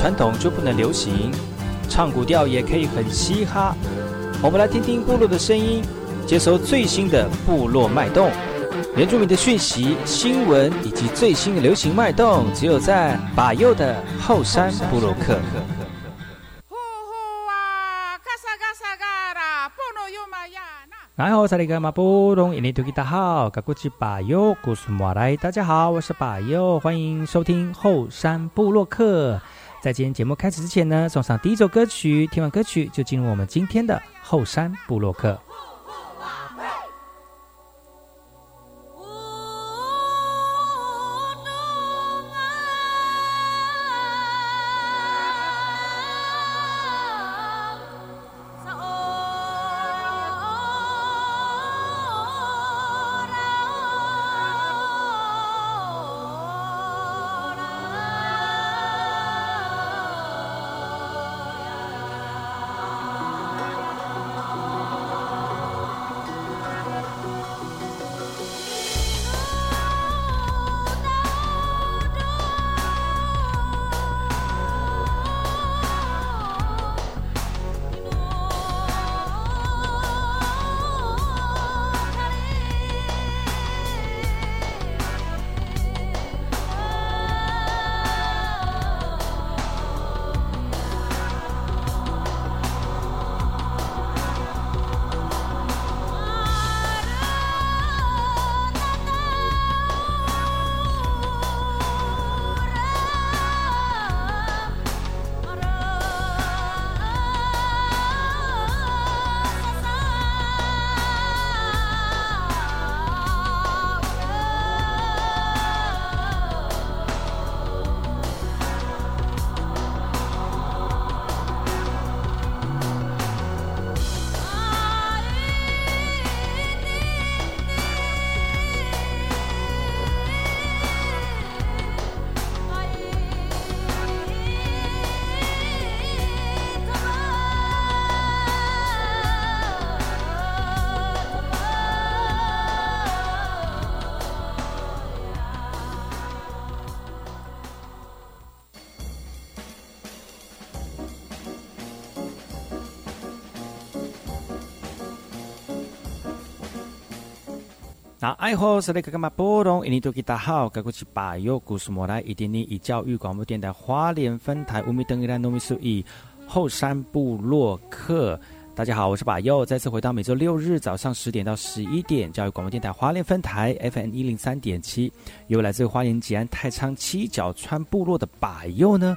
传统就不能流行，唱古调也可以很嘻哈。我们来听听部落的声音，接收最新的部落脉动、原住民的讯息、新闻以及最新的流行脉动，只有在把右的后山部落克。大，家好，我是巴右，欢迎收听后山部落克。在今天节目开始之前呢，送上第一首歌曲。听完歌曲，就进入我们今天的后山部落客。那爱好是那个干嘛波动？印尼多吉大好，该过去把右故事莫来，一点点以教育广播电台花莲分台乌米登伊兰糯米苏以后山部落客。大家好，我是把右，再次回到每周六日早上十点到十一点，教育广播电台花莲分台 FM 一零三点七，由来自花莲吉安太仓七角川部落的把右呢。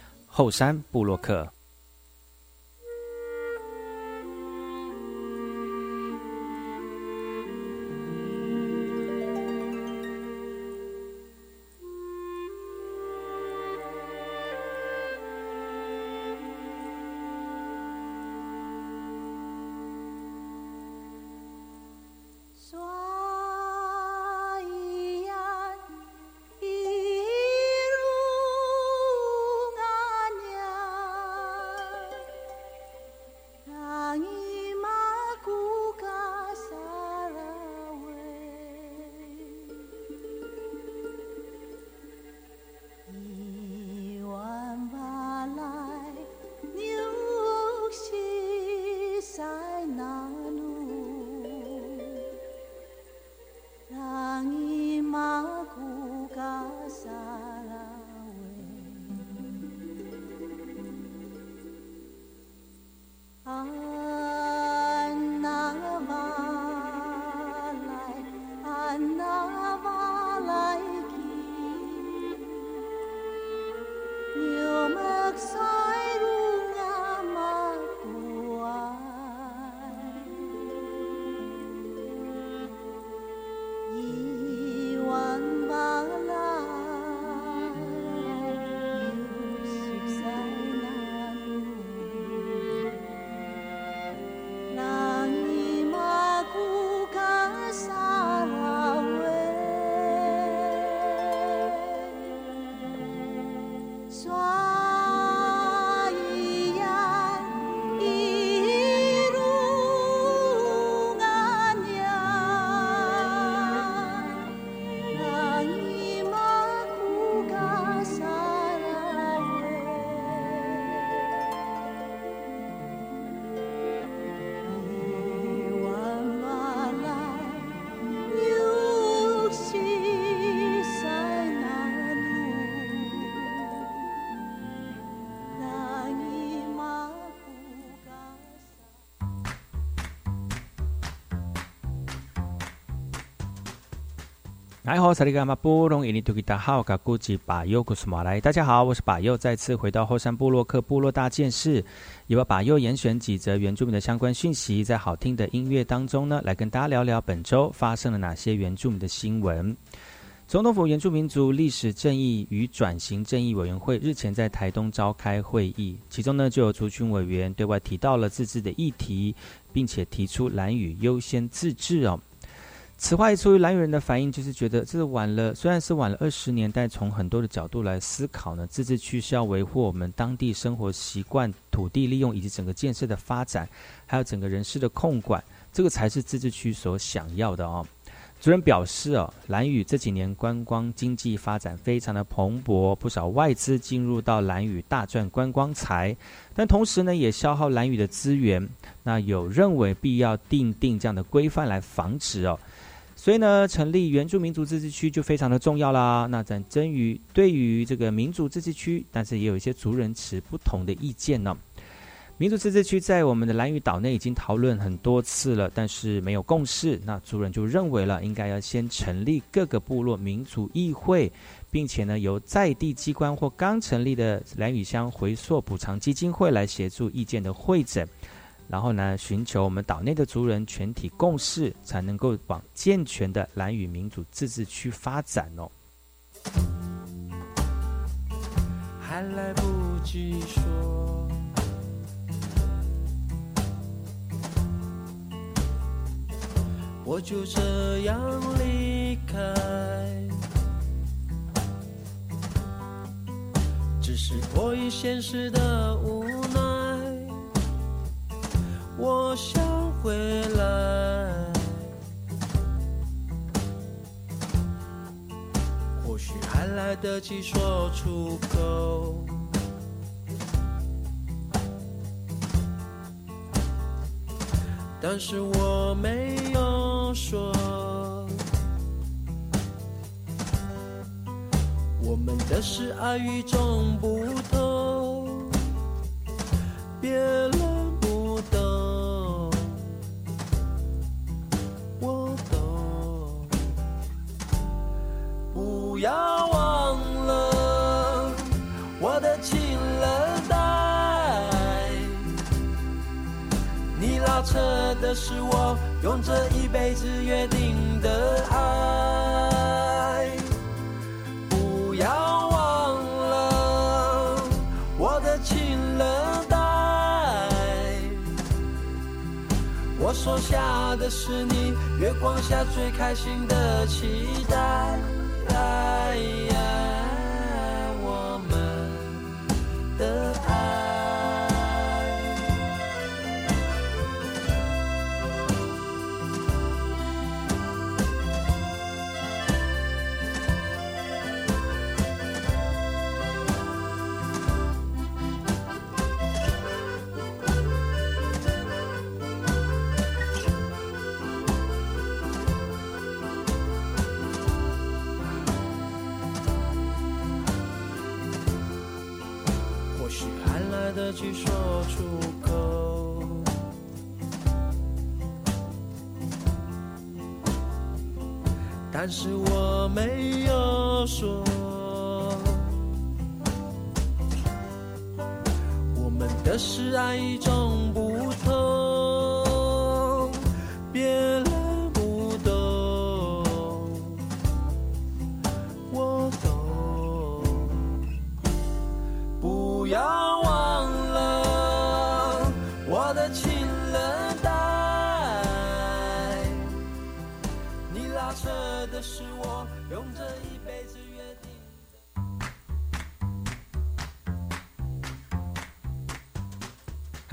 后山布洛克。来好，萨利伽马布隆伊尼图吉达好，嘎古吉巴尤古斯马来，大家好，我是巴尤，再次回到后山部落克部落大件事，也把巴尤严选几则原住民的相关讯息，在好听的音乐当中呢，来跟大家聊聊本周发生了哪些原住民的新闻。总统府原住民族历史正义与转型正义委员会日前在台东召开会议，其中呢就有族群委员对外提到了自治的议题，并且提出蓝语优先自治哦。此话一出，蓝雨人的反应就是觉得这是晚了，虽然是晚了二十年，但从很多的角度来思考呢，自治区是要维护我们当地生活习惯、土地利用以及整个建设的发展，还有整个人事的控管，这个才是自治区所想要的哦。主任表示哦，蓝雨这几年观光经济发展非常的蓬勃，不少外资进入到蓝雨大赚观光财，但同时呢，也消耗蓝雨的资源。那有认为必要定定这样的规范来防止哦。所以呢，成立原住民族自治区就非常的重要啦。那在真于对于这个民族自治区，但是也有一些族人持不同的意见呢。民族自治区在我们的蓝屿岛内已经讨论很多次了，但是没有共识。那族人就认为了，应该要先成立各个部落民族议会，并且呢，由在地机关或刚成立的蓝屿乡回溯补偿基金会来协助意见的会诊。然后呢，寻求我们岛内的族人全体共识，才能够往健全的蓝屿民主自治区发展哦。还来不及说，我就这样离开，只是迫于现实的无奈。我想回来，或许还来得及说出口，但是我没有说。我们的事爱与众不同，别不要忘了我的情人带，你拉扯的是我用这一辈子约定的爱。不要忘了我的情人带，我所下的是你月光下最开心的期待。爱。出口，但是我没有说，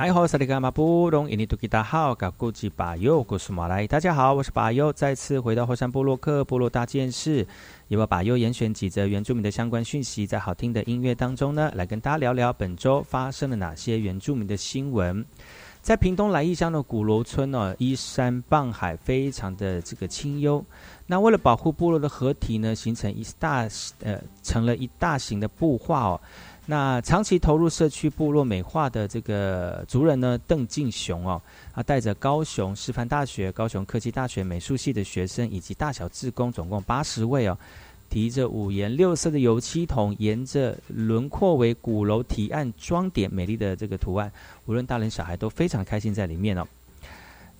嗨，好，萨利伽马布隆，印尼多吉达好，噶古吉巴尤，古苏马来，大家好，我是巴尤，再次回到后山部落克部落大件事，由我巴尤严选几则原住民的相关讯息，在好听的音乐当中呢，来跟大家聊聊本周发生了哪些原住民的新闻。在屏东来义乡的古楼村呢，依山傍海，非常的这个清幽。那为了保护部落的合体呢，形成一大呃，成了一大型的布画哦。那长期投入社区部落美化的这个族人呢，邓进雄哦，他带着高雄师范大学、高雄科技大学美术系的学生以及大小志工，总共八十位哦，提着五颜六色的油漆桶，沿着轮廓为鼓楼提案装点美丽的这个图案，无论大人小孩都非常开心在里面哦。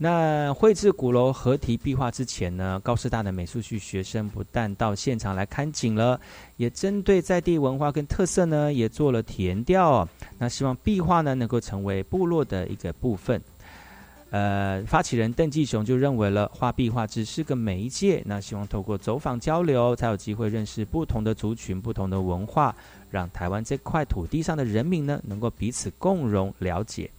那绘制鼓楼合体壁画之前呢，高师大的美术系学生不但到现场来看景了，也针对在地文化跟特色呢，也做了填调。那希望壁画呢能够成为部落的一个部分。呃，发起人邓继雄就认为了，画壁画只是个媒介，那希望透过走访交流，才有机会认识不同的族群、不同的文化，让台湾这块土地上的人民呢，能够彼此共荣、了解。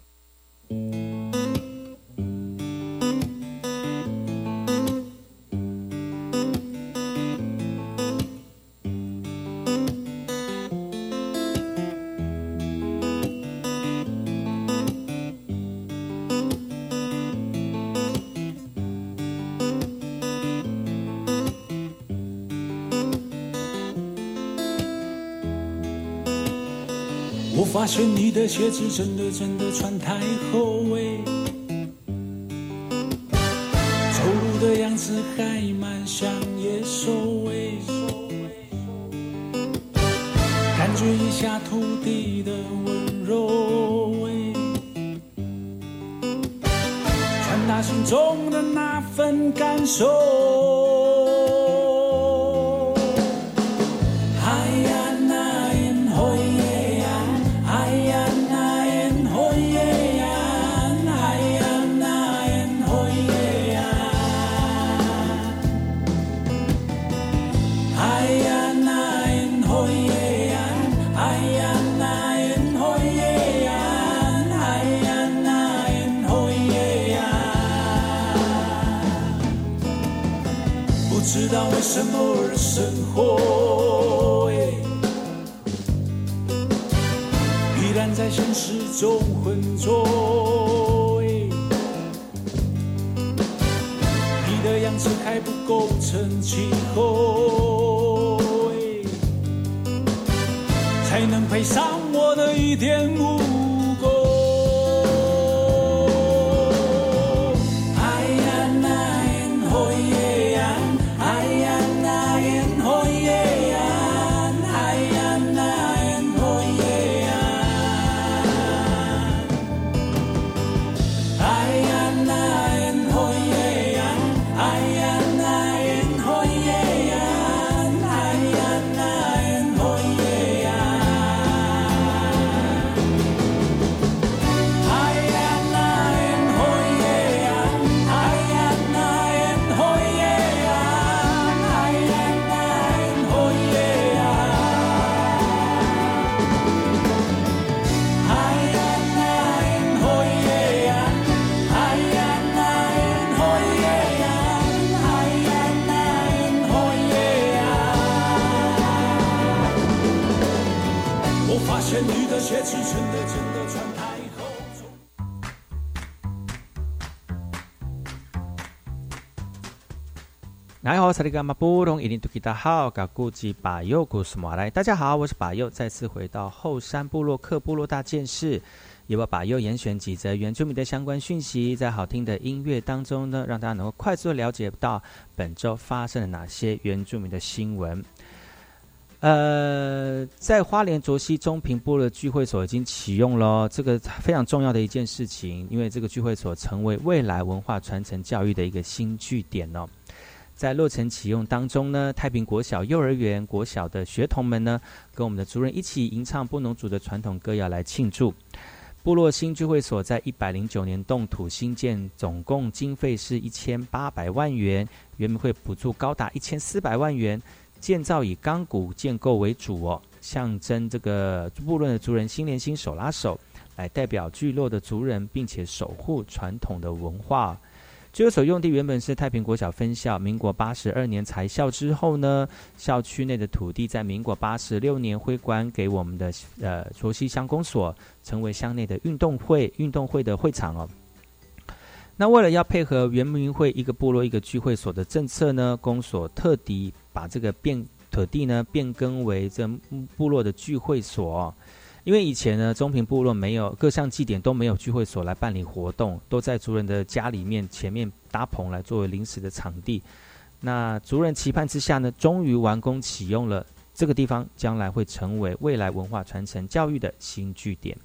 发现你的鞋子真的真的穿太厚哎，走路的样子还蛮像野兽哎，感觉一下土地的温柔哎，传达心中的那份感受。大家好，萨利格马布隆伊林图吉达好，噶古吉巴佑古斯马来。大家好，我是巴佑，再次回到后山部落克部落大件事，也我巴佑严选几则原住民的相关讯息，在好听的音乐当中呢，让大家能够快速了解到本周发生了哪些原住民的新闻。呃，在花莲卓溪中平部的聚会所已经启用了，这个非常重要的一件事情，因为这个聚会所成为未来文化传承教育的一个新据点哦。在落成启用当中呢，太平国小幼儿园国小的学童们呢，跟我们的族人一起吟唱布农族的传统歌谣来庆祝。部落新聚会所在一百零九年动土新建，总共经费是一千八百万元，原民会补助高达一千四百万元，建造以钢骨建构为主哦，象征这个部落的族人心连心手拉手，来代表聚落的族人，并且守护传统的文化。聚会所用地原本是太平国小分校，民国八十二年裁校之后呢，校区内的土地在民国八十六年归还给我们的呃卓溪乡公所，成为乡内的运动会运动会的会场哦。那为了要配合原民会一个部落一个聚会所的政策呢，公所特地把这个变土地呢变更为这部落的聚会所。因为以前呢，中平部落没有各项祭典都没有聚会所来办理活动，都在族人的家里面前面搭棚来作为临时的场地。那族人期盼之下呢，终于完工启用了这个地方，将来会成为未来文化传承教育的新据点。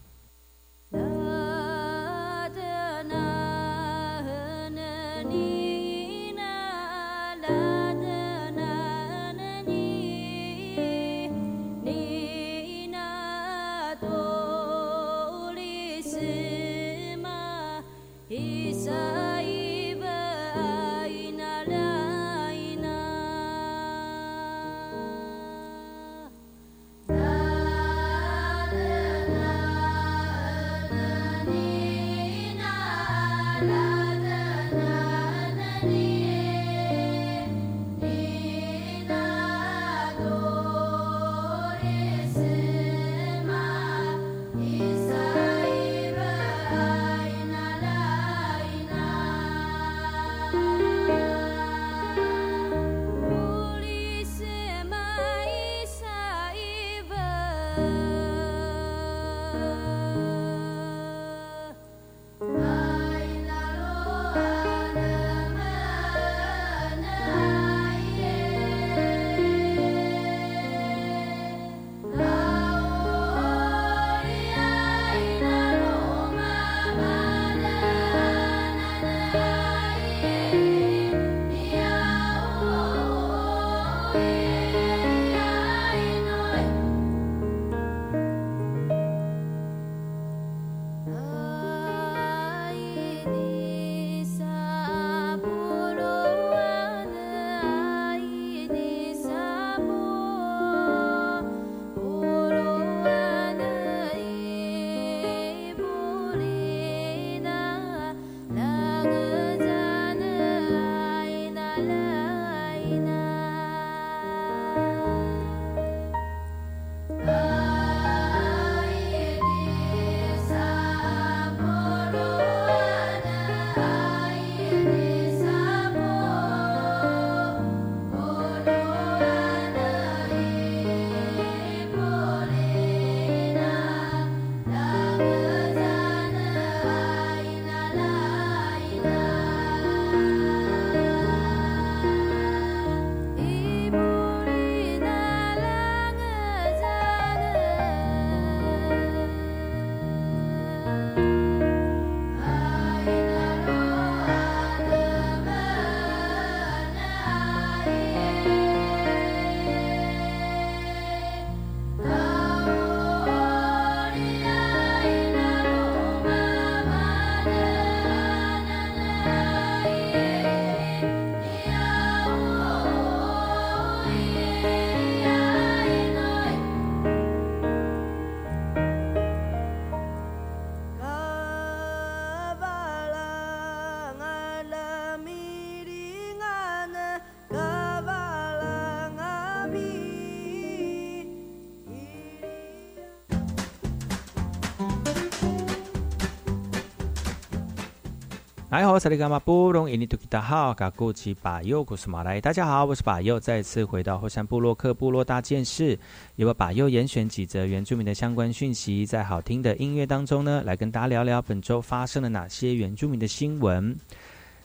来好，萨利伽马布隆伊尼图吉达好，嘎古吉巴尤古斯马来，大家好，我是巴尤，再次回到后山部落克部落大件事，由我巴尤严选几则原住民的相关讯息，在好听的音乐当中呢，来跟大家聊聊本周发生了哪些原住民的新闻。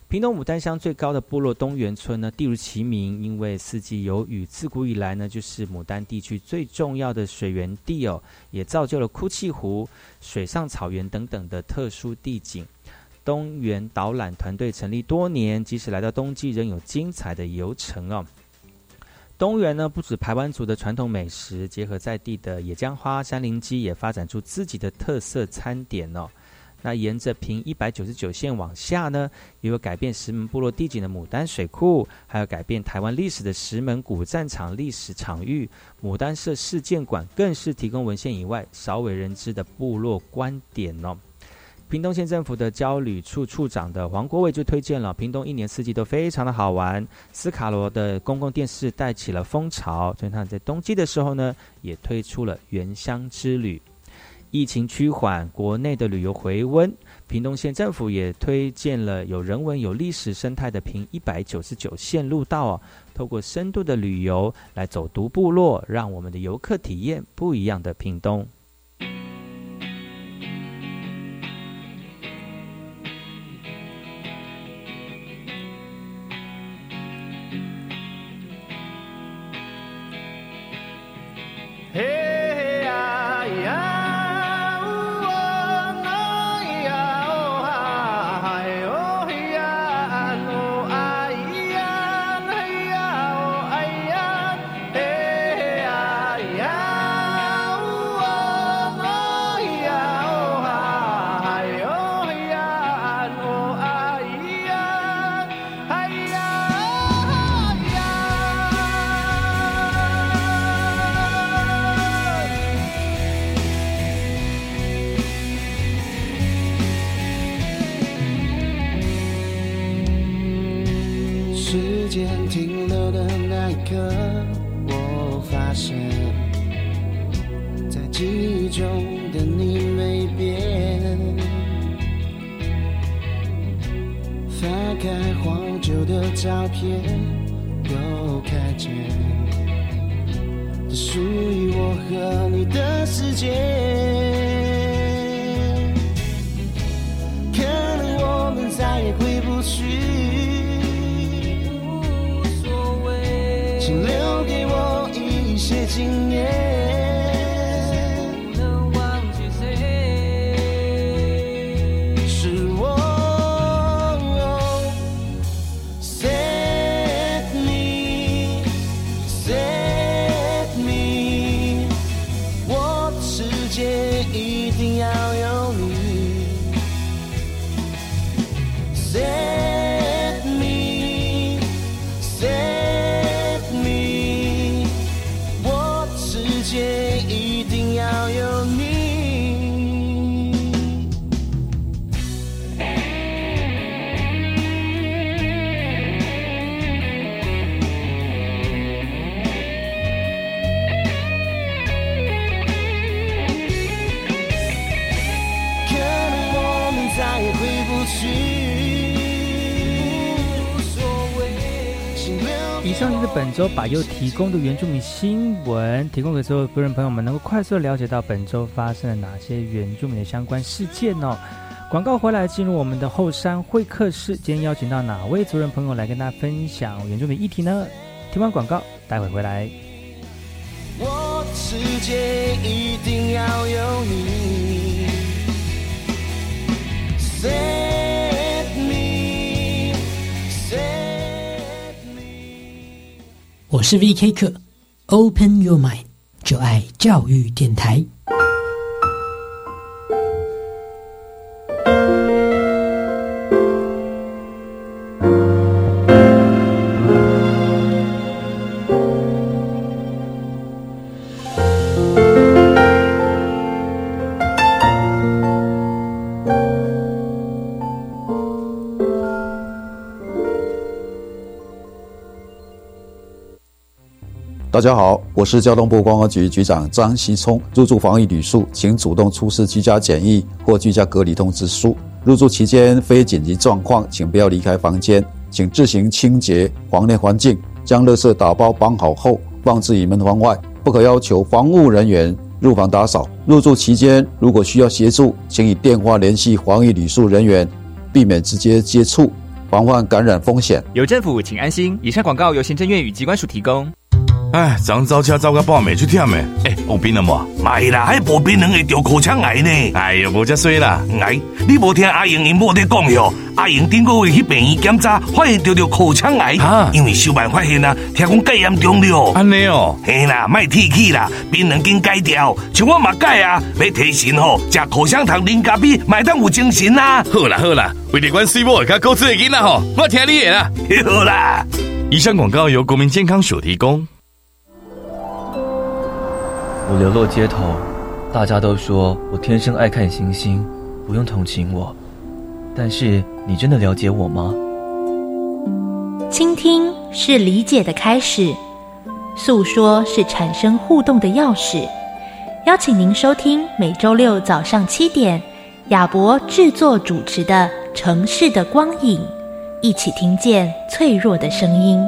屏东牡丹乡最高的部落东源村呢，地如其名，因为四季有雨，自古以来呢，就是牡丹地区最重要的水源地哦，也造就了哭泣湖、水上草原等等的特殊地景。东园导览团队成立多年，即使来到冬季，仍有精彩的游程哦。东园呢，不止排湾族的传统美食，结合在地的野姜花、山林鸡，也发展出自己的特色餐点哦。那沿着平一百九十九线往下呢，也有改变石门部落地景的牡丹水库，还有改变台湾历史的石门古战场历史场域。牡丹社事件馆更是提供文献以外少为人知的部落观点哦。屏东县政府的交旅处处长的黄国伟就推荐了，屏东一年四季都非常的好玩。斯卡罗的公共电视带起了风潮，所以他在冬季的时候呢，也推出了原乡之旅。疫情趋缓，国内的旅游回温，屏东县政府也推荐了有人文、有历史、生态的平一百九十九线路道，透过深度的旅游来走读部落，让我们的游客体验不一样的屏东。以周把又提供的原住民新闻，提供给所有夫人朋友们，能够快速了解到本周发生了哪些原住民的相关事件哦。广告回来，进入我们的后山会客室，今天邀请到哪位族人朋友来跟大家分享原住民议题呢？听完广告，待会回来。我世界一定要有你。我是 V.K. 客，Open Your Mind，就爱教育电台。大家好，我是交通部观光局局长张锡聪。入住防疫旅宿，请主动出示居家检疫或居家隔离通知书。入住期间非紧急状况，请不要离开房间，请自行清洁房内环境，将垃圾打包绑好后放置于门房外，不可要求防务人员入房打扫。入住期间如果需要协助，请以电话联系防疫旅宿人员，避免直接接触，防范感染风险。有政府，请安心。以上广告由行政院与机关署提供。哎，昨早车走到半暝出忝诶，哎，有病了无？买啦，还无病能会得口腔癌呢。哎呀，无遮衰啦，癌！你无听阿英因某在讲哟？阿英顶个月去病院检查，发现得着口腔癌，因为小办发现啊，听讲戒严重了。安尼哦，嘿啦，卖提起啦，病人经改掉，像我嘛改啊，要提神吼，食口香糖、零咖啡，麦当有精神啊。好啦好啦，为了关水某甲高智的囡仔吼，我听你的啦。好啦，以上广告由国民健康署提供。我流落街头，大家都说我天生爱看星星，不用同情我。但是你真的了解我吗？倾听是理解的开始，诉说是产生互动的钥匙。邀请您收听每周六早上七点亚博制作主持的《城市的光影》，一起听见脆弱的声音。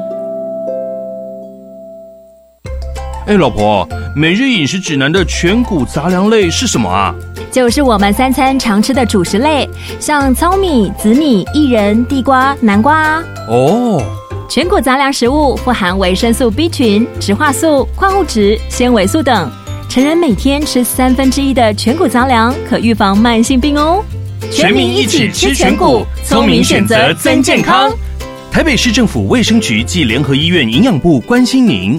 哎，老婆，每日饮食指南的全谷杂粮类是什么啊？就是我们三餐常吃的主食类，像糙米、紫米、薏仁、地瓜、南瓜。哦，全谷杂粮食物富含维生素 B 群、植化素、矿物质、纤维素等。成人每天吃三分之一的全谷杂粮，可预防慢性病哦。全民一起吃全谷，聪明选择增健康。台北市政府卫生局暨联合医院营养部关心您。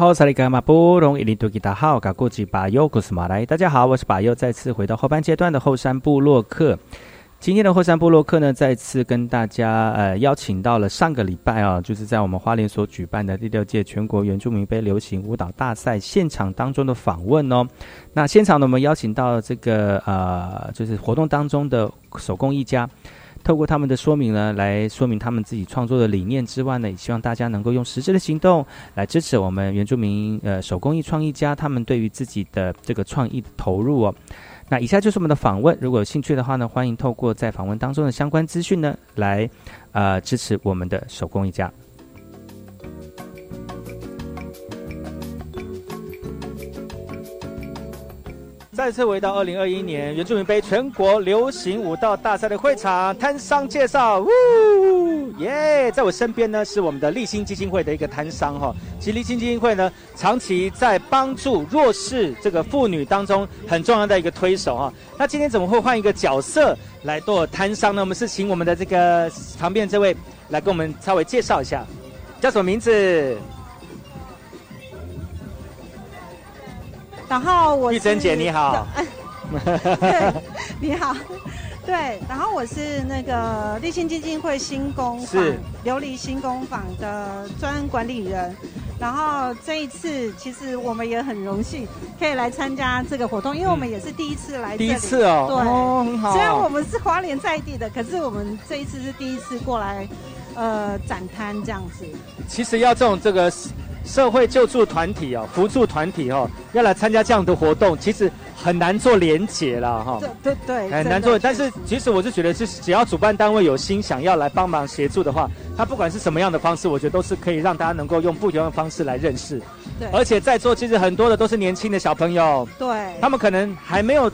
好，萨利格马布隆伊林多吉达好，嘎过吉巴尤古斯马来，大家好，我是巴尤，再次回到后半阶段的后山部落客。今天的后山部落客呢，再次跟大家呃邀请到了上个礼拜啊，就是在我们花莲所举办的第六届全国原住民杯流行舞蹈大赛现场当中的访问哦。那现场呢，我们邀请到这个呃，就是活动当中的手工艺家。透过他们的说明呢，来说明他们自己创作的理念之外呢，也希望大家能够用实质的行动来支持我们原住民呃手工艺创意家他们对于自己的这个创意的投入哦。那以下就是我们的访问，如果有兴趣的话呢，欢迎透过在访问当中的相关资讯呢，来呃支持我们的手工艺家。再次回到二零二一年原住民杯全国流行舞蹈大赛的会场，摊商介绍，呜耶！在我身边呢是我们的立新基金会的一个摊商哈，其实立新基金会呢长期在帮助弱势这个妇女当中很重要的一个推手哈。那今天怎么会换一个角色来做摊商呢？我们是请我们的这个旁边这位来跟我们稍微介绍一下，叫什么名字？然后我玉珍姐你好，对，你好，对，然后我是那个立信基金会新工坊琉璃新工坊的专案管理人，然后这一次其实我们也很荣幸可以来参加这个活动，因为我们也是第一次来，第一次哦，对，很好。虽然我们是华联在地的，可是我们这一次是第一次过来，呃，展摊这样子。其实要这种这个。社会救助团体哦，扶助团体哦，要来参加这样的活动，其实很难做连结了哈。对对对，很难做。但是其实我是觉得，是只要主办单位有心想要来帮忙协助的话，他不管是什么样的方式，我觉得都是可以让大家能够用不一样的方式来认识。对。而且在座其实很多的都是年轻的小朋友。对。他们可能还没有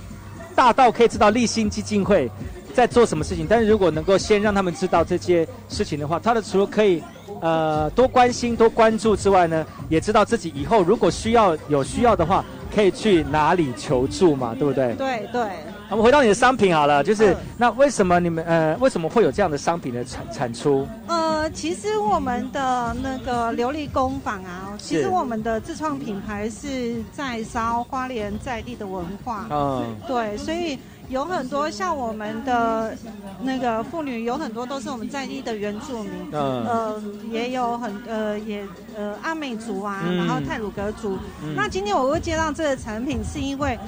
大到可以知道立新基金会在做什么事情，但是如果能够先让他们知道这些事情的话，他的除了可以。呃，多关心、多关注之外呢，也知道自己以后如果需要有需要的话，可以去哪里求助嘛，对不对？对对。我们回到你的商品好了，就是那为什么你们呃为什么会有这样的商品的产产出？呃，其实我们的那个琉璃工坊啊，其实我们的自创品牌是在烧花莲在地的文化。嗯。对，所以。有很多像我们的那个妇女，有很多都是我们在地的原住民，嗯。呃，也有很呃也呃阿美族啊，然后泰鲁格族。那今天我会介绍这个产品，是因为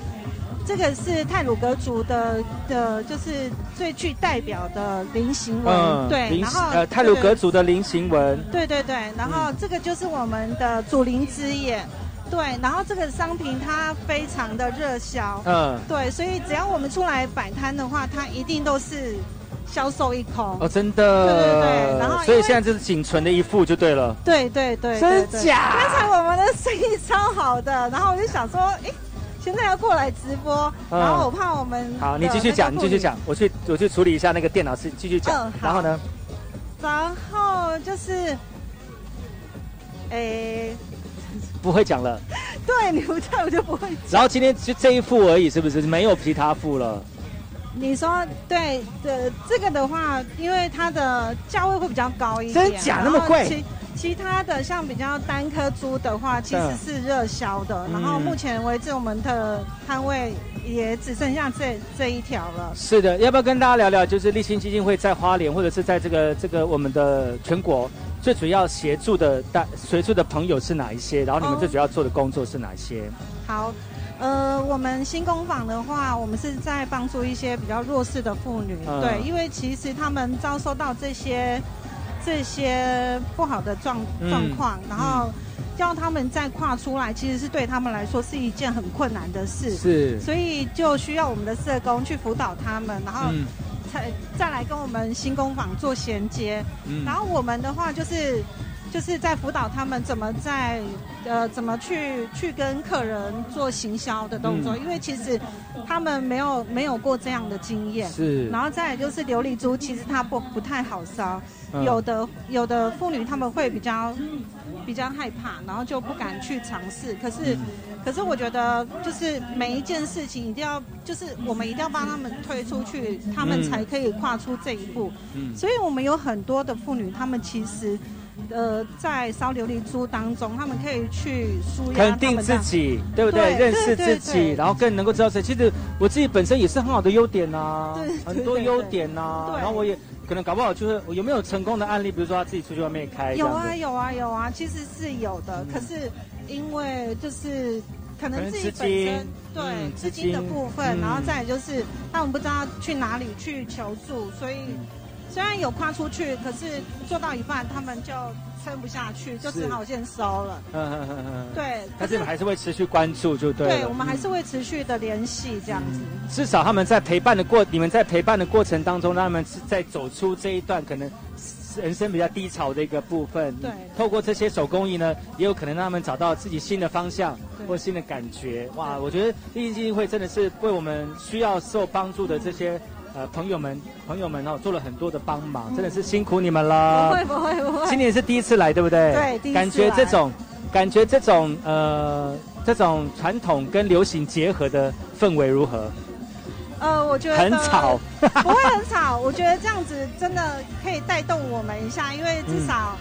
这个是泰鲁格族的的，就是最具代表的菱形纹，对，然后呃泰鲁格族的菱形纹，对对对，然后这个就是我们的祖灵之眼。对，然后这个商品它非常的热销，嗯，对，所以只要我们出来摆摊的话，它一定都是销售一空。哦，真的，对对对。然后，所以现在就是仅存的一副就对了。对对对，真假？刚才我们的生意超好的，然后我就想说，哎，现在要过来直播，然后我怕我们。好，你继续讲，你继续讲，我去我去处理一下那个电脑，是继续讲。然后呢？然后就是，哎。不会讲了，对，你不在我就不会。然后今天就这一副而已，是不是没有其他副了？你说对的，这个的话，因为它的价位会比较高一点，真假那么贵？其他的像比较单颗珠的话，其实是热销的。然后目前为止，我们的摊位也只剩下这这一条了。是的，要不要跟大家聊聊？就是立新基金会在花莲，或者是在这个这个我们的全国最主要协助的大协助的朋友是哪一些？然后你们最主要做的工作是哪些？好，呃，我们新工坊的话，我们是在帮助一些比较弱势的妇女。对，因为其实他们遭受到这些。这些不好的状状况，然后叫他们再跨出来，其实是对他们来说是一件很困难的事。是，所以就需要我们的社工去辅导他们，然后才再来跟我们新工坊做衔接。然后我们的话就是。就是在辅导他们怎么在呃怎么去去跟客人做行销的动作，因为其实他们没有没有过这样的经验。是。然后再就是琉璃珠，其实它不不太好烧，有的有的妇女他们会比较比较害怕，然后就不敢去尝试。可是可是我觉得就是每一件事情一定要就是我们一定要帮他们推出去，他们才可以跨出这一步。嗯。所以我们有很多的妇女，她们其实。呃，在烧琉璃珠当中，他们可以去舒压，肯定自己，对不对？认识自己，然后更能够知道谁。其实我自己本身也是很好的优点呐，很多优点呐。然后我也可能搞不好就是有没有成功的案例，比如说他自己出去外面开。有啊，有啊，有啊，其实是有的。可是因为就是可能自己本身对资金的部分，然后再就是他们不知道去哪里去求助，所以。虽然有跨出去，可是做到一半，他们就撑不下去，就只好先收了。嗯嗯嗯嗯。对，但是还是会持续关注，就对。对，我们还是会持续的联系这样子。至少他们在陪伴的过，你们在陪伴的过程当中，让他们在走出这一段可能人生比较低潮的一个部分。对。透过这些手工艺呢，也有可能让他们找到自己新的方向或新的感觉。哇，我觉得立信基金会真的是为我们需要受帮助的这些。呃，朋友们，朋友们哦，做了很多的帮忙，真的是辛苦你们了。不会，不会，不会。今年是第一次来，对不对？对，第一次感觉这种，感觉这种，呃，这种传统跟流行结合的氛围如何？呃，我觉得很吵，不会很吵。我觉得这样子真的可以带动我们一下，因为至少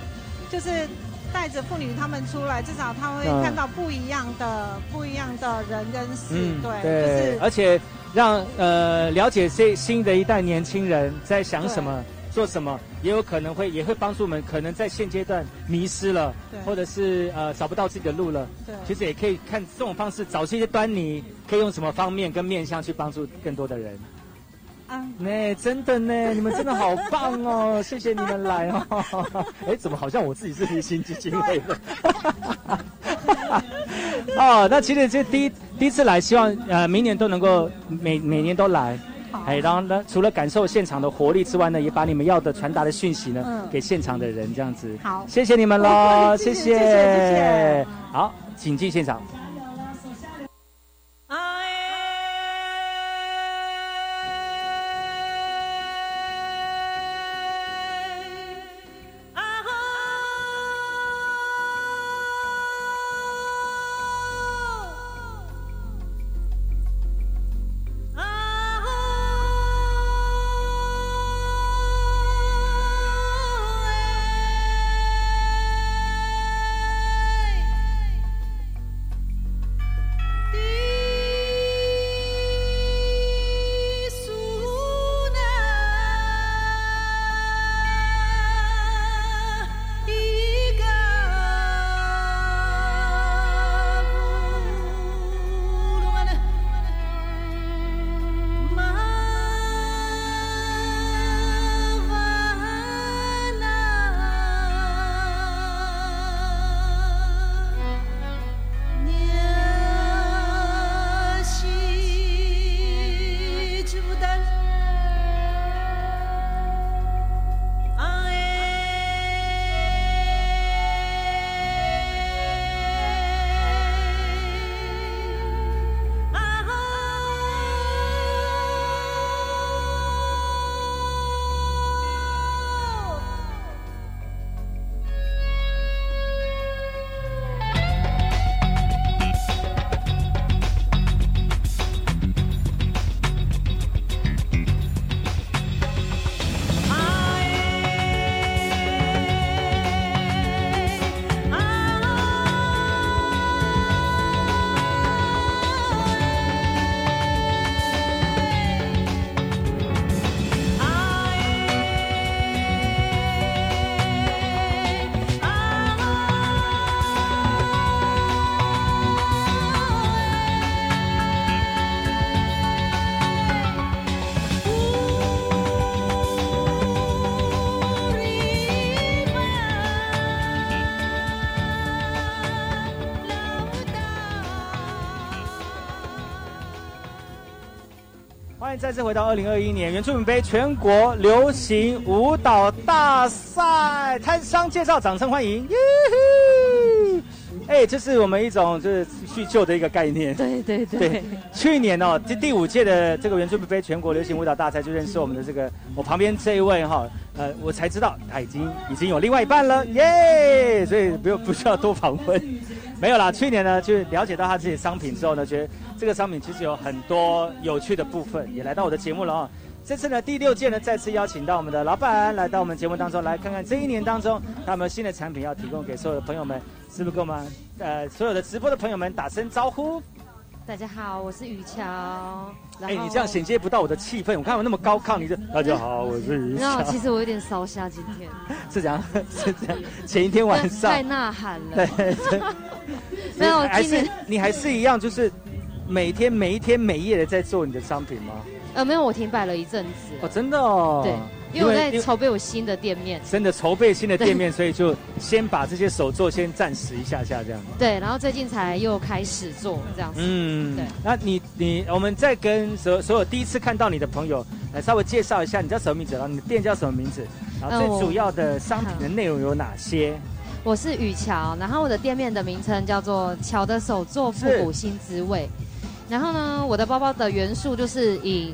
就是带着妇女他们出来，至少她会看到不一样的、不一样的人跟事。对，就是，而且。让呃了解这新的一代年轻人在想什么、做什么，也有可能会也会帮助我们，可能在现阶段迷失了，或者是呃找不到自己的路了。对，其实也可以看这种方式找出一些端倪，可以用什么方面跟面向去帮助更多的人。啊，那真的呢，你们真的好棒哦！谢谢你们来哦。哎，怎么好像我自己是立新基金会的？哦，那其实这第一第一次来，希望呃明年都能够每每年都来，哎，然后呢，除了感受现场的活力之外呢，也把你们要的传达的讯息呢，给现场的人这样子。好，谢谢你们喽，谢谢，谢谢，谢谢。好，请进现场。迎再次回到二零二一年原住民杯全国流行舞蹈大赛，摊商介绍，掌声欢迎！耶哎，这是我们一种就是叙旧的一个概念。对对对。去年哦，这第五届的这个原住民杯全国流行舞蹈大赛，就认识我们的这个我旁边这一位哈，呃，我才知道他已经已经有另外一半了，耶！所以不用不需要多访问。没有啦，去年呢，就了解到他自己商品之后呢，觉得这个商品其实有很多有趣的部分，也来到我的节目了啊。这次呢，第六届呢，再次邀请到我们的老板来到我们节目当中，来看看这一年当中他们新的产品要提供给所有的朋友们，是不是跟我们呃所有的直播的朋友们打声招呼？大家好，我是雨乔。哎，你这样衔接不到我的气氛，我看我那么高亢，你就大家好，我是于翔。其实我有点烧瞎，今天 是这样，是这样，前一天晚上太呐喊了。对，没有，还是你还是一样，就是每天每一天每夜的在做你的商品吗？呃，没有，我停摆了一阵子。哦，真的哦。对，因为我在筹备我新的店面。真的筹备新的店面，所以就先把这些手作先暂时一下下这样。对，然后最近才又开始做这样子。嗯，对。那你你，我们再跟所所有第一次看到你的朋友来稍微介绍一下，你叫什么名字？然后你的店叫什么名字？然后最主要的商品的内容有哪些？我是雨乔，然后我的店面的名称叫做“乔的手作复古新滋味”。然后呢，我的包包的元素就是以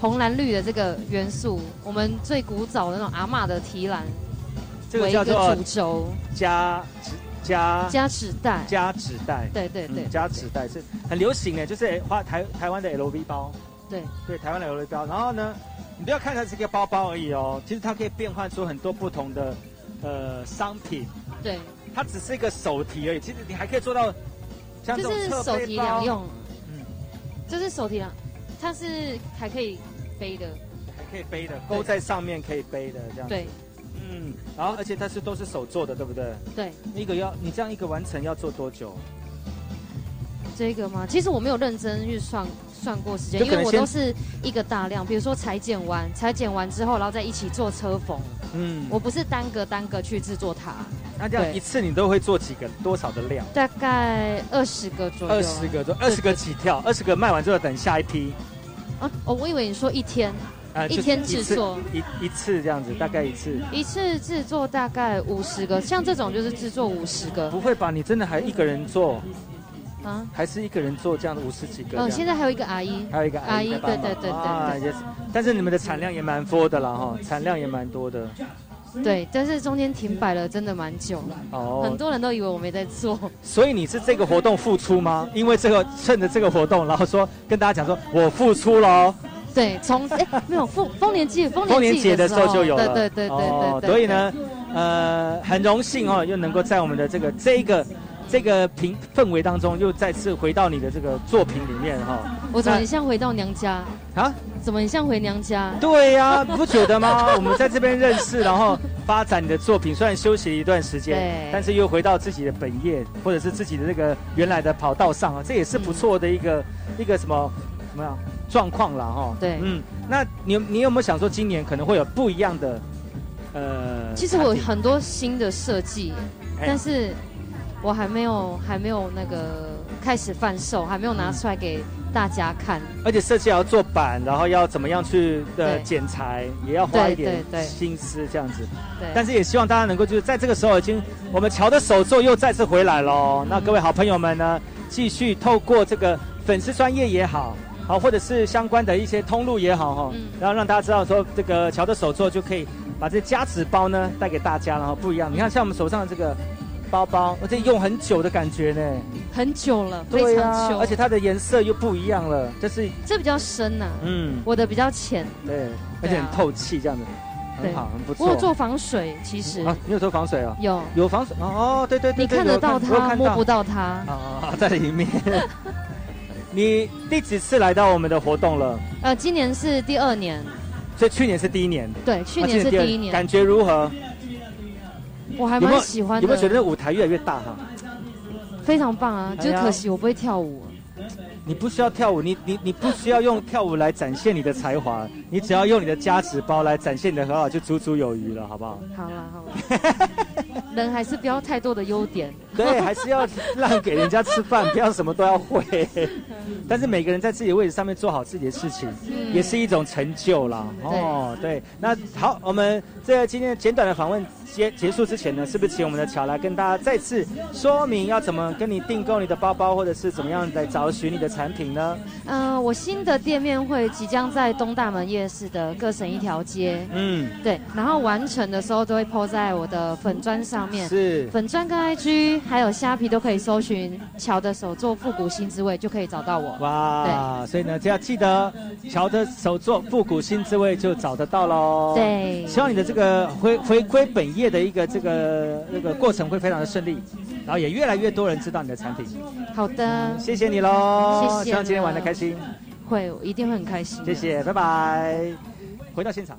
红蓝绿的这个元素，我们最古早的那种阿嬷的提篮，这个叫做主轴。加纸加加纸袋加纸袋，对对对，加纸袋是很流行的，就是花台台湾的 LV 包，对。对，台湾的 LV 包。然后呢，你不要看它是个包包而已哦，其实它可以变换出很多不同的呃商品，对，它只是一个手提而已，其实你还可以做到像这种手提两用。嗯，就是手提啊，它是还可以背的，还可以背的，勾在上面可以背的这样。对，嗯，然后而且它是都是手做的，对不对？对。一个要你这样一个完成要做多久？这个吗？其实我没有认真预算算过时间，因为我都是一个大量，比如说裁剪完，裁剪完之后，然后再一起做车缝。嗯，我不是单个单个去制作它。那这样一次你都会做几个？多少的量？大概二十个左右。二十个左，二十个起跳，二十个卖完之后等下一批。啊，哦，我以为你说一天，啊，一天制作一一次这样子，大概一次。一次制作大概五十个，像这种就是制作五十个。不会吧？你真的还一个人做？啊？还是一个人做这样的五十几个？嗯，现在还有一个阿姨，还有一个阿姨，对对对对。但是你们的产量也蛮多的了哈，产量也蛮多的。对，但是中间停摆了，真的蛮久了。哦，很多人都以为我没在做。所以你是这个活动付出吗？因为这个趁着这个活动，然后说跟大家讲说，我付出了。对，从哎没有丰丰年祭，丰年节的时候就有了。对对对对对。所以呢，呃，很荣幸哦，又能够在我们的这个这个。这个平氛围当中，又再次回到你的这个作品里面哈。我怎么很像回到娘家啊？怎么很像回娘家？对呀，不觉得吗？我们在这边认识，然后发展你的作品，虽然休息了一段时间，但是又回到自己的本业，或者是自己的那个原来的跑道上啊，这也是不错的一个一个什么什么样状况了哈。对，嗯，那你你有没有想说，今年可能会有不一样的？呃，其实我很多新的设计，但是。我还没有还没有那个开始贩售，还没有拿出来给大家看。而且设计要做版，然后要怎么样去的剪裁，也要花一点心思这样子。对。但是也希望大家能够就是在这个时候，已经我们乔的手作又再次回来喽。那各位好朋友们呢，继续透过这个粉丝专业也好，好或者是相关的一些通路也好哈，然后让大家知道说这个乔的手作就可以把这夹子包呢带给大家，然后不一样。你看像我们手上的这个。包包，而且用很久的感觉呢，很久了，非常久，而且它的颜色又不一样了，就是这比较深呐，嗯，我的比较浅，对，而且很透气，这样子，很好，很不错。我有做防水，其实。啊，你有做防水啊？有，有防水？哦，对对对，你看得到它，摸不到它。啊，在里面。你第几次来到我们的活动了？呃，今年是第二年，所以去年是第一年，对，去年是第一年，感觉如何？我还蛮喜欢的。有没有觉得舞台越来越大哈？非常棒啊！就可惜我不会跳舞。你不需要跳舞，你你你不需要用跳舞来展现你的才华，你只要用你的加持包来展现你的很好，就足足有余了，好不好？好了好了，人还是不要太多的优点。对，还是要让给人家吃饭，不要什么都要会。但是每个人在自己的位置上面做好自己的事情，也是一种成就啦。哦，对。那好，我们这今天简短的访问结结束之前呢，是不是请我们的乔来跟大家再次说明要怎么跟你订购你的包包，或者是怎么样来找寻你的产品呢？嗯，我新的店面会即将在东大门夜市的各省一条街。嗯，对。然后完成的时候都会 po 在我的粉砖上面。是。粉砖跟 IG 还有虾皮都可以搜寻乔的手作复古新滋味，就可以找到我。哇。对。所以呢，只要记得乔的手作复古新滋味就找得到喽。对。希望你的这个回回归本业的一个这个那个过程会非常的顺利，然后也越来越多人知道你的产品。好的。谢谢你喽。谢谢。希望今天玩的开心。会，一定会很开心。谢谢，拜拜。回到现场。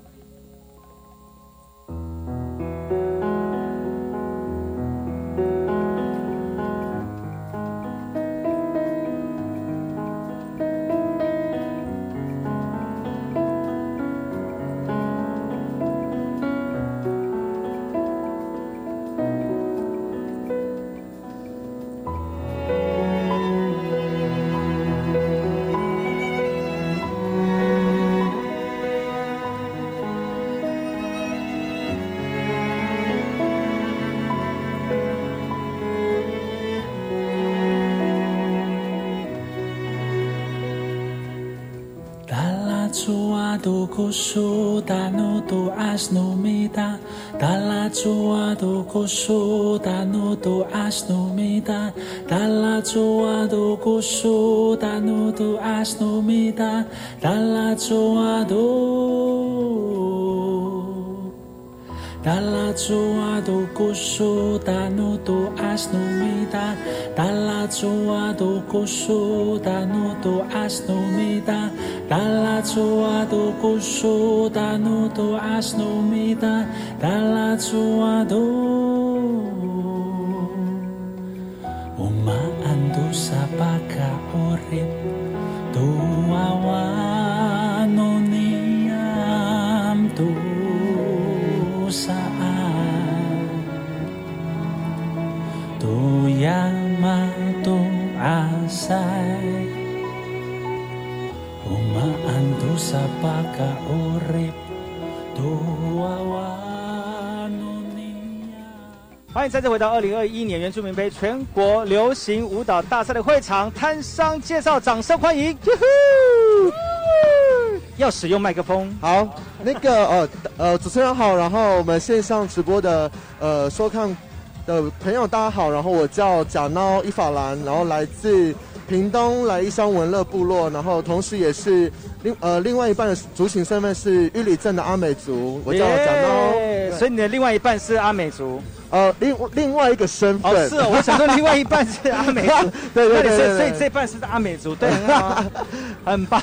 no to as no me dá. Dá-la-te do coso da no to as no me dá. Dá-la-te do coso da no to as no meta dalla tua do dalla tua do coso da no to as no me dá. Dá-la-te do coso da no to as no me dá. Dall'azzuato cuscio danuto asnomita do Uma andu sapaka urip Tua 迎再次回到二零二一年原住民杯全国流行舞蹈大赛的会场，摊商介绍，掌声欢迎！要使用麦克风。好，那个呃呃，主持人好，然后我们线上直播的呃收看的朋友大家好，然后我叫贾孬伊法兰，然后来自屏东来一乡文乐部落，然后同时也是另呃另外一半的族群身份是玉里镇的阿美族，我叫贾孬，所以你的另外一半是阿美族。呃，另另外一个身份。哦，是哦，我想说另外一半是阿美族，对对对所以这半是阿美族，对，很棒。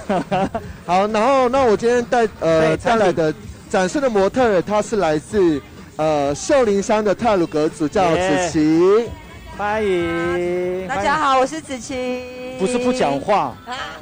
好，然后那我今天带呃带来的展示的模特，他是来自呃秀林山的泰鲁格族，叫子琪。欢迎，大家好，我是子琪。不是不讲话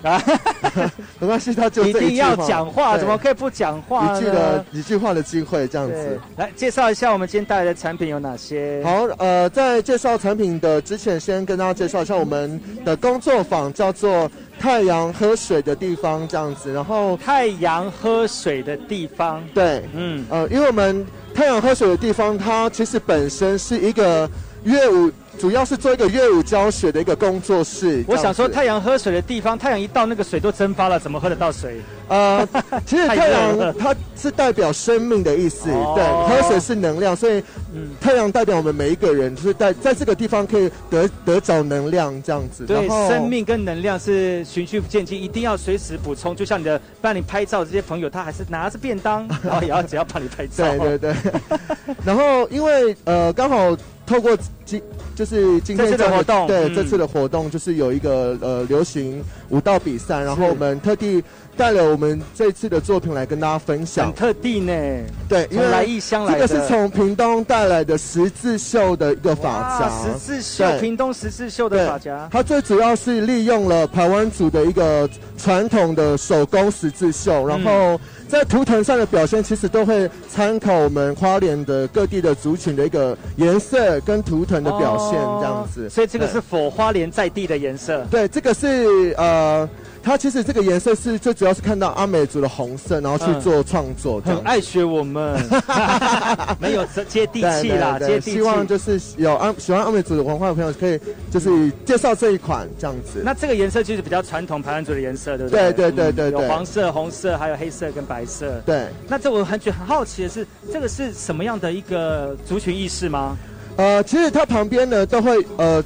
啊，没关系，他就一定要讲话，怎么可以不讲话一句的一句话的机会，这样子。来介绍一下我们今天带来的产品有哪些？好，呃，在介绍产品的之前，先跟大家介绍一下我们的工作坊，叫做太阳喝水的地方，这样子。然后太阳喝水的地方，对，嗯，呃，因为我们太阳喝水的地方，它其实本身是一个乐舞。主要是做一个乐舞教学的一个工作室。我想说，太阳喝水的地方，太阳一到，那个水都蒸发了，怎么喝得到水？呃，其实太阳它是代表生命的意思，对，喝水是能量，所以太阳代表我们每一个人，就是在在这个地方可以得得找能量这样子。对，生命跟能量是循序渐进，一定要随时补充。就像你的帮你拍照这些朋友，他还是拿着便当，然后也要只要帮你拍照。对对对。然后因为呃，刚好。透过今就是今天的动，活对这次的活动，就是有一个呃流行舞蹈比赛，然后我们特地带了我们这次的作品来跟大家分享。很特地呢，对，从来异乡来的。这个是从屏东带来的十字绣的一个发夹，十字绣，屏东十字绣的发夹。它最主要是利用了台湾族的一个传统的手工十字绣，然后。在图腾上的表现，其实都会参考我们花莲的各地的族群的一个颜色跟图腾的表现，这样子。所以这个是否花莲在地的颜色？对，这个是呃。它其实这个颜色是最主要是看到阿美族的红色，然后去做创作，很爱学我们，没有接地气啦，接地气。希望就是有阿喜欢阿美族的文化的朋友可以就是介绍这一款这样子。那这个颜色就是比较传统排湾族的颜色，对不对？对对对对，有黄色、红色，还有黑色跟白色。对。那这我很觉很好奇的是，这个是什么样的一个族群意识吗？呃，其实它旁边呢都会呃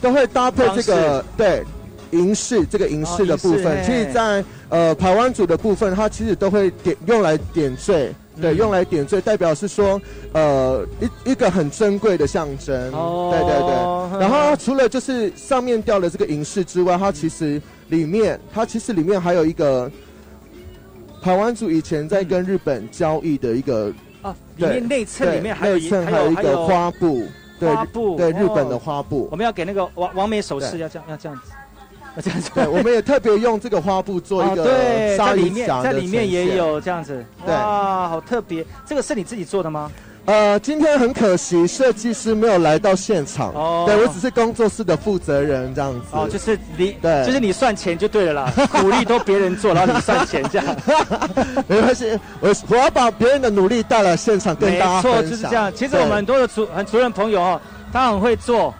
都会搭配这个对。银饰这个银饰的部分，其实，在呃台湾族的部分，它其实都会点用来点缀，对，用来点缀，代表是说，呃一一个很珍贵的象征，对对对。然后除了就是上面吊的这个银饰之外，它其实里面，它其实里面还有一个台湾族以前在跟日本交易的一个啊，里面内衬里面还有还有一个花布，花布，对日本的花布。我们要给那个王王美首饰，要这样要这样子。对，我们也特别用这个花布做一个在里面，在里面也有这样子，哇，好特别！这个是你自己做的吗？呃，今天很可惜，设计师没有来到现场。哦，对我只是工作室的负责人这样子。哦，就是你，对，就是你算钱就对了啦，努力都别人做，然后你算钱这样。没关系，我我要把别人的努力带来现场跟大家分享。没错，就是这样。其实我们很多的主很主任朋友哦，他很会做。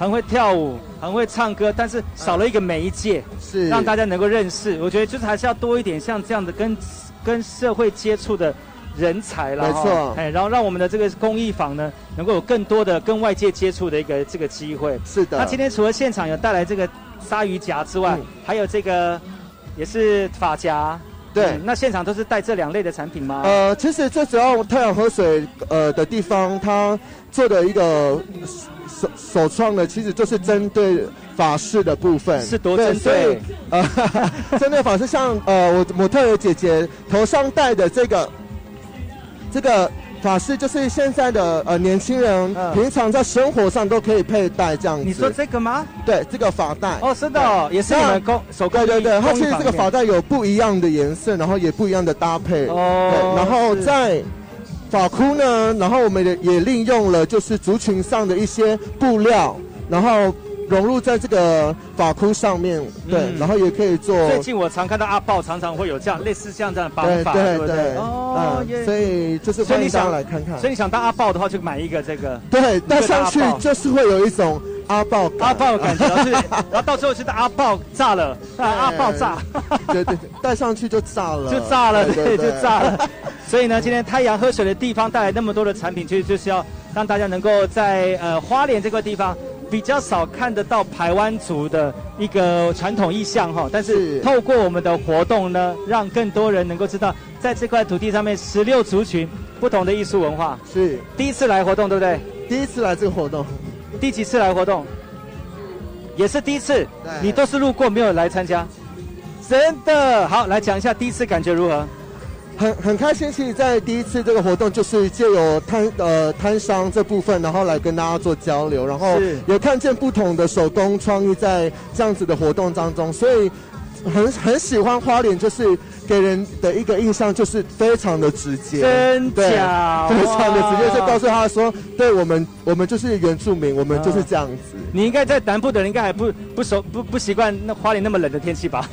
很会跳舞，很会唱歌，但是少了一个媒介，是让大家能够认识。我觉得就是还是要多一点像这样的跟跟社会接触的人才啦。没错，哎，然后让我们的这个公益坊呢，能够有更多的跟外界接触的一个这个机会。是的。那今天除了现场有带来这个鲨鱼夹之外，还有这个也是发夹。对，那现场都是带这两类的产品吗？呃，其实最主要太阳河水呃的地方，它做的一个。首首创的其实就是针对法式的部分，是多针对呃，针对法式，像呃我模特儿姐姐头上戴的这个这个法式，就是现在的呃年轻人平常在生活上都可以佩戴这样子。你说这个吗？对，这个发带。哦，是的，也是你们工手工对对对，它其实这个发带有不一样的颜色，然后也不一样的搭配。哦，然后在。法箍呢，然后我们也也利用了就是族群上的一些布料，然后融入在这个法箍上面，对，然后也可以做。最近我常看到阿豹常常会有这样类似像这样的方法，对对对，哦，所以就是欢迎大家来看看。所以你想当阿豹的话，就买一个这个，对，戴上去就是会有一种阿豹阿豹的感觉，然后到最后就是阿豹炸了，阿豹炸，对对，戴上去就炸了，就炸了，对，就炸了。所以呢，今天太阳喝水的地方带来那么多的产品，其实就是要让大家能够在呃花莲这块地方比较少看得到台湾族的一个传统意象哈。但是透过我们的活动呢，让更多人能够知道，在这块土地上面十六族群不同的艺术文化。是第一次来活动，对不对？第一次来这个活动，第几次来活动？也是第一次。你都是路过，没有来参加。真的好，来讲一下第一次感觉如何？很很开心，其实，在第一次这个活动，就是借由摊呃摊商这部分，然后来跟大家做交流，然后也看见不同的手工创意在这样子的活动当中，所以很很喜欢花莲，就是。给人的一个印象就是非常的直接，真假，非常的直接，就告诉他说，对我们，我们就是原住民，我们就是这样子。你应该在南部的人应该还不不熟不不习惯那花莲那么冷的天气吧？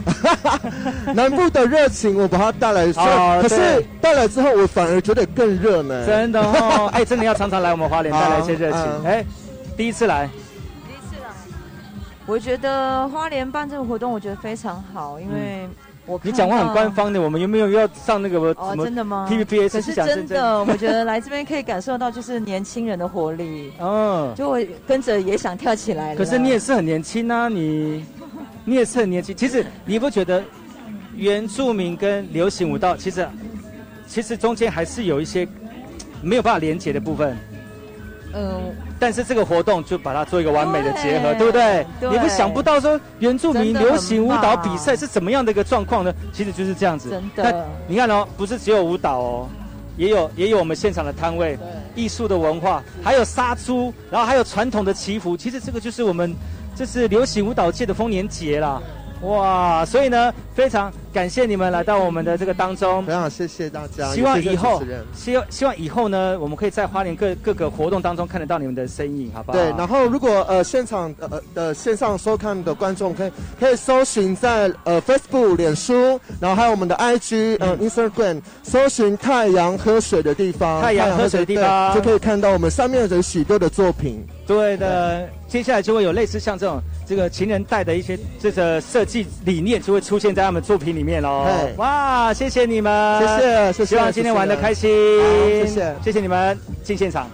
南部的热情我把它带来，可是带来之后我反而觉得更热呢。真的哦，哎，真的要常常来我们花莲带来一些热情。哎，第一次来，第一次来，我觉得花莲办这个活动我觉得非常好，因为。你讲话很官方的，我们有没有要上那个哦，真的吗？P P P S 是真的，我觉得来这边可以感受到就是年轻人的活力。嗯，就我跟着也想跳起来了。可是你也是很年轻啊，你你也是很年轻。其实你不觉得原住民跟流行舞蹈其实其实中间还是有一些没有办法连接的部分。嗯，但是这个活动就把它做一个完美的结合，对不对？你不想不到说原住民流行舞蹈比赛是怎么样的一个状况呢？其实就是这样子。真的，你看哦，不是只有舞蹈哦，也有也有我们现场的摊位，艺术的文化，还有杀猪，然后还有传统的祈福。其实这个就是我们，这是流行舞蹈界的丰年节啦。哇，所以呢，非常感谢你们来到我们的这个当中，非常谢谢大家。希望以后，希望希望以后呢，我们可以在花莲各各个活动当中看得到你们的身影，好不好？对，然后如果呃现场呃的线上收看的观众，可以可以搜寻在呃 Facebook、脸书，然后还有我们的 IG 呃 Instagram，搜寻太阳喝水的地方，太阳喝水的地方就可以看到我们上面有许多的作品。对的，接下来就会有类似像这种这个情人带的一些这个设计理念，就会出现在他们作品里面喽。哇，谢谢你们，谢谢，谢谢，希望今天玩的开心，谢谢，谢谢你们进现场。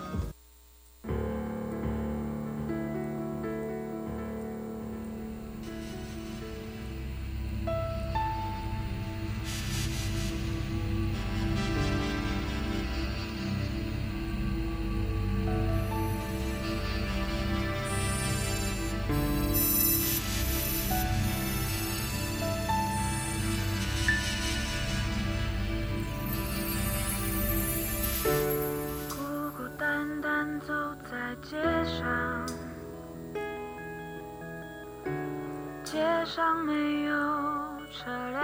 上没有车辆。